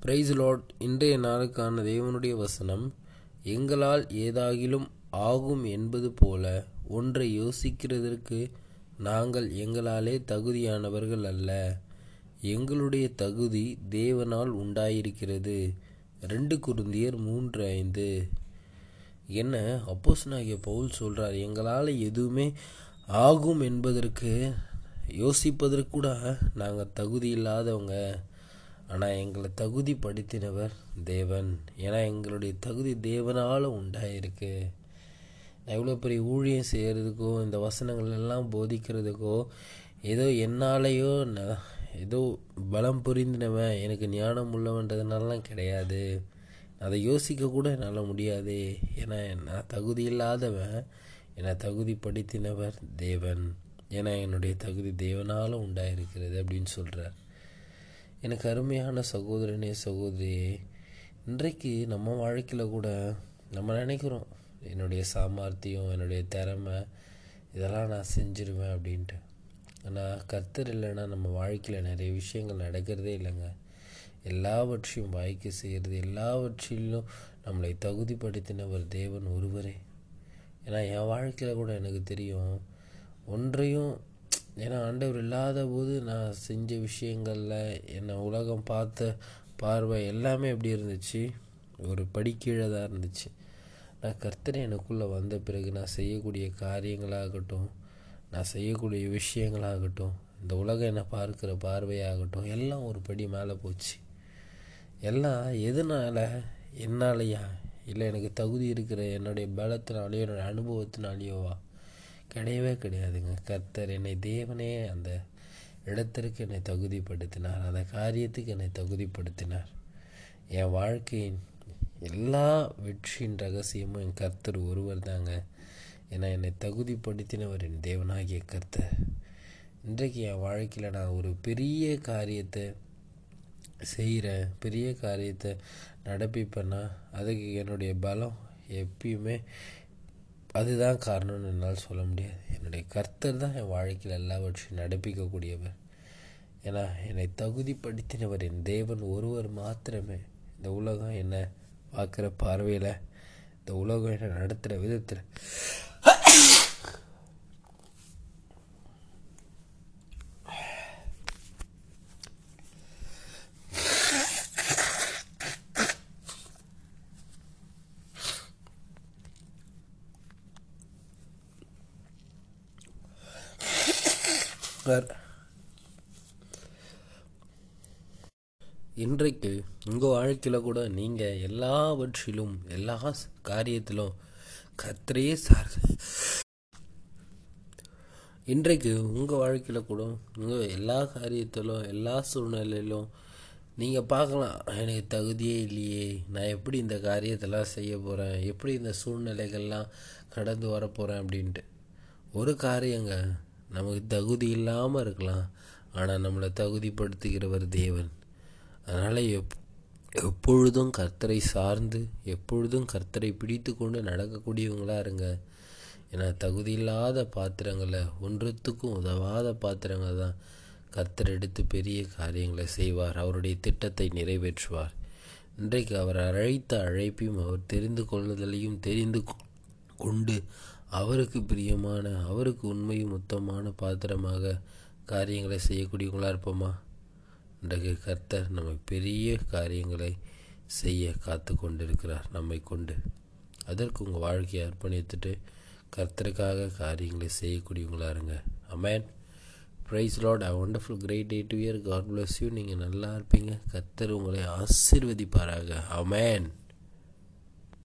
Price Lord இன்றைய நாளுக்கான தேவனுடைய வசனம் எங்களால் ஏதாகிலும் ஆகும் என்பது போல ஒன்றை யோசிக்கிறதற்கு நாங்கள் எங்களாலே தகுதியானவர்கள் அல்ல. எங்களுடைய தகுதி தேவனால் உண்டாயிருக்கிறது. ரெண்டு குருந்தியர் மூன்று ஐந்து. என்ன? அப்போஸ்னாகிய பவுல் சொல்கிறார் எங்களால் எதுவுமே ஆகும் என்பதற்கு யோசிப்பதற்கு கூட நாங்கள் தகுதி இல்லாதவங்க. ஆனால் எங்களை தகுதி படுத்தினவர் தேவன். ஏன்னா எங்களுடைய தகுதி தேவனால் உண்டாயிருக்கு. நான் எவ்வளோ பெரிய ஊழியம் செய்கிறதுக்கோ இந்த வசனங்கள் எல்லாம் போதிக்கிறதுக்கோ ஏதோ என்னாலேயோ நான் ஏதோ பலம் புரிந்தினவன். எனக்கு ஞானம் உள்ளவன்றதுனாலாம் கிடையாது. அதை யோசிக்க கூட என்னால் முடியாது. ஏன்னா நான் தகுதி இல்லாதவன். என்னை தகுதிப்படுத்தினவர் தேவன். ஏன்னா என்னுடைய தகுதி தேவனால் உண்டாயிருக்கிறது அப்படின்னு சொல்கிறார் எனக்கு அருமையான சகோதரனே சகோதரியே இன்றைக்கு நம்ம வாழ்க்கையில் கூட நம்ம நினைக்கிறோம் என்னுடைய சாமர்த்தியம் என்னுடைய திறமை இதெல்லாம் நான் செஞ்சிருவேன் அப்படின்ட்டு. ஆனால் கர்த்தர் இல்லைன்னா நம்ம வாழ்க்கையில் நிறைய விஷயங்கள் நடக்கிறதே இல்லைங்க. எல்லாவற்றையும் வாய்க்க செய்கிறது எல்லாவற்றிலும் நம்மளை தகுதிப்படுத்தின ஒரு தேவன் ஒருவரே. ஏன்னா என் வாழ்க்கையில் கூட எனக்கு தெரியும் ஒன்றையும் ஏன்னா ஆண்டவர் இல்லாத போது நான் செஞ்ச விஷயங்களில் என்னை உலகம் பார்த்த பார்வை எல்லாமே எப்படி இருந்துச்சு. ஒரு படிக்கீழே தான் இருந்துச்சு. நான் கர்த்தர் எனக்குள்ளே வந்த பிறகு நான் செய்யக்கூடிய காரியங்களாகட்டும் நான் செய்யக்கூடிய விஷயங்களாகட்டும் இந்த உலகம் என்னை பார்க்குற பார்வையாகட்டும் எல்லாம் ஒரு படி மேலே போச்சு. எல்லாம் எதனால்? என்னாலையா? இல்லை எனக்கு தகுதி இருக்கிற என்னுடைய பலத்தினாலேயோ என்னுடைய அனுபவத்தினாலேயோவா? கிடையவே கிடையாதுங்க. கர்த்தர் என்னை தேவனே அந்த இடத்திற்கு என்னை தகுதிப்படுத்தினார். அந்த காரியத்துக்கு என்னை தகுதிப்படுத்தினார். என் வாழ்க்கையின் எல்லா வெற்றியின் ரகசியமும் என் கர்த்தர் ஒருவர் தாங்க. ஏன்னா என்னை தகுதிப்படுத்தினவர் என் தேவனாகிய கர்த்தர். இன்றைக்கு என் வாழ்க்கையில் நான் ஒரு பெரிய காரியத்தை செய்கிறேன் பெரிய காரியத்தை நடப்பிப்பேன்னா அதுக்கு என்னுடைய பலம் எப்பயுமே அதுதான் காரணம்னு என்னால் சொல்ல முடியாது. என்னுடைய கர்த்தர் தான் என் வாழ்க்கையில் எல்லாவற்றையும் நடப்பிக்கக்கூடியவர். ஏன்னா என்னை தகுதிப்படுத்தினவர் என் தேவன் ஒருவர் மாத்திரமே. இந்த உலகம் என்னை பார்க்குற பார்வையில் இந்த உலகம் என்னை நடத்துகிற விதத்தில் இன்றைக்கு உங்கள் வாழ்க்கையில் கூட நீங்கள் எல்லாவற்றிலும் எல்லா காரியத்திலும் கத்திரையே சார். இன்றைக்கு உங்கள் வாழ்க்கையில் கூட உங்கள் எல்லா காரியத்திலும் எல்லா சூழ்நிலையிலும் நீங்கள் பார்க்கலாம். எனக்கு தகுதியே இல்லையே. நான் எப்படி இந்த காரியத்தெல்லாம் செய்ய போகிறேன் எப்படி இந்த சூழ்நிலைகள்லாம் கடந்து வர போகிறேன் அப்படின்ட்டு. ஒரு காரியங்க நமக்கு தகுதி இல்லாமல் இருக்கலாம். ஆனால் நம்மளை தகுதிப்படுத்துகிறவர் தேவன். அதனால் எப் எப்பொழுதும் கர்த்தரை சார்ந்து எப்பொழுதும் கர்த்தரை பிடித்து கொண்டு நடக்கக்கூடியவங்களாக இருங்க. ஏன்னா தகுதி இல்லாத பாத்திரங்களை ஒன்றுத்துக்கும் உதவாத பாத்திரங்கள் தான் கர்த்தர் எடுத்து பெரிய காரியங்களை செய்வார். அவருடைய திட்டத்தை நிறைவேற்றுவார். இன்றைக்கு அவர் அழைத்த அழைப்பையும் அவர் தெரிந்து கொள்ளுதலையும் தெரிந்து கொண்டு அவருக்கு பிரியமான அவருக்கு உண்மையும் மொத்தமான பாத்திரமாக காரியங்களை செய்யக்கூடியவங்களாக இருப்போமா? இன்றைக்கு கர்த்தர் நம்ம பெரிய காரியங்களை செய்ய காத்து கொண்டிருக்கிறார் நம்மை கொண்டு. அதற்கு உங்கள் வாழ்க்கையை அர்ப்பணித்துட்டு கர்த்தருக்காக காரியங்களை செய்யக்கூடியவங்களா இருங்க. Amen praise Lord a wonderful great day to year God bless you நீங்கள் நல்லா இருப்பீங்க. கர்த்தர் உங்களை ஆசிர்வதிப்பாராக. அமேன்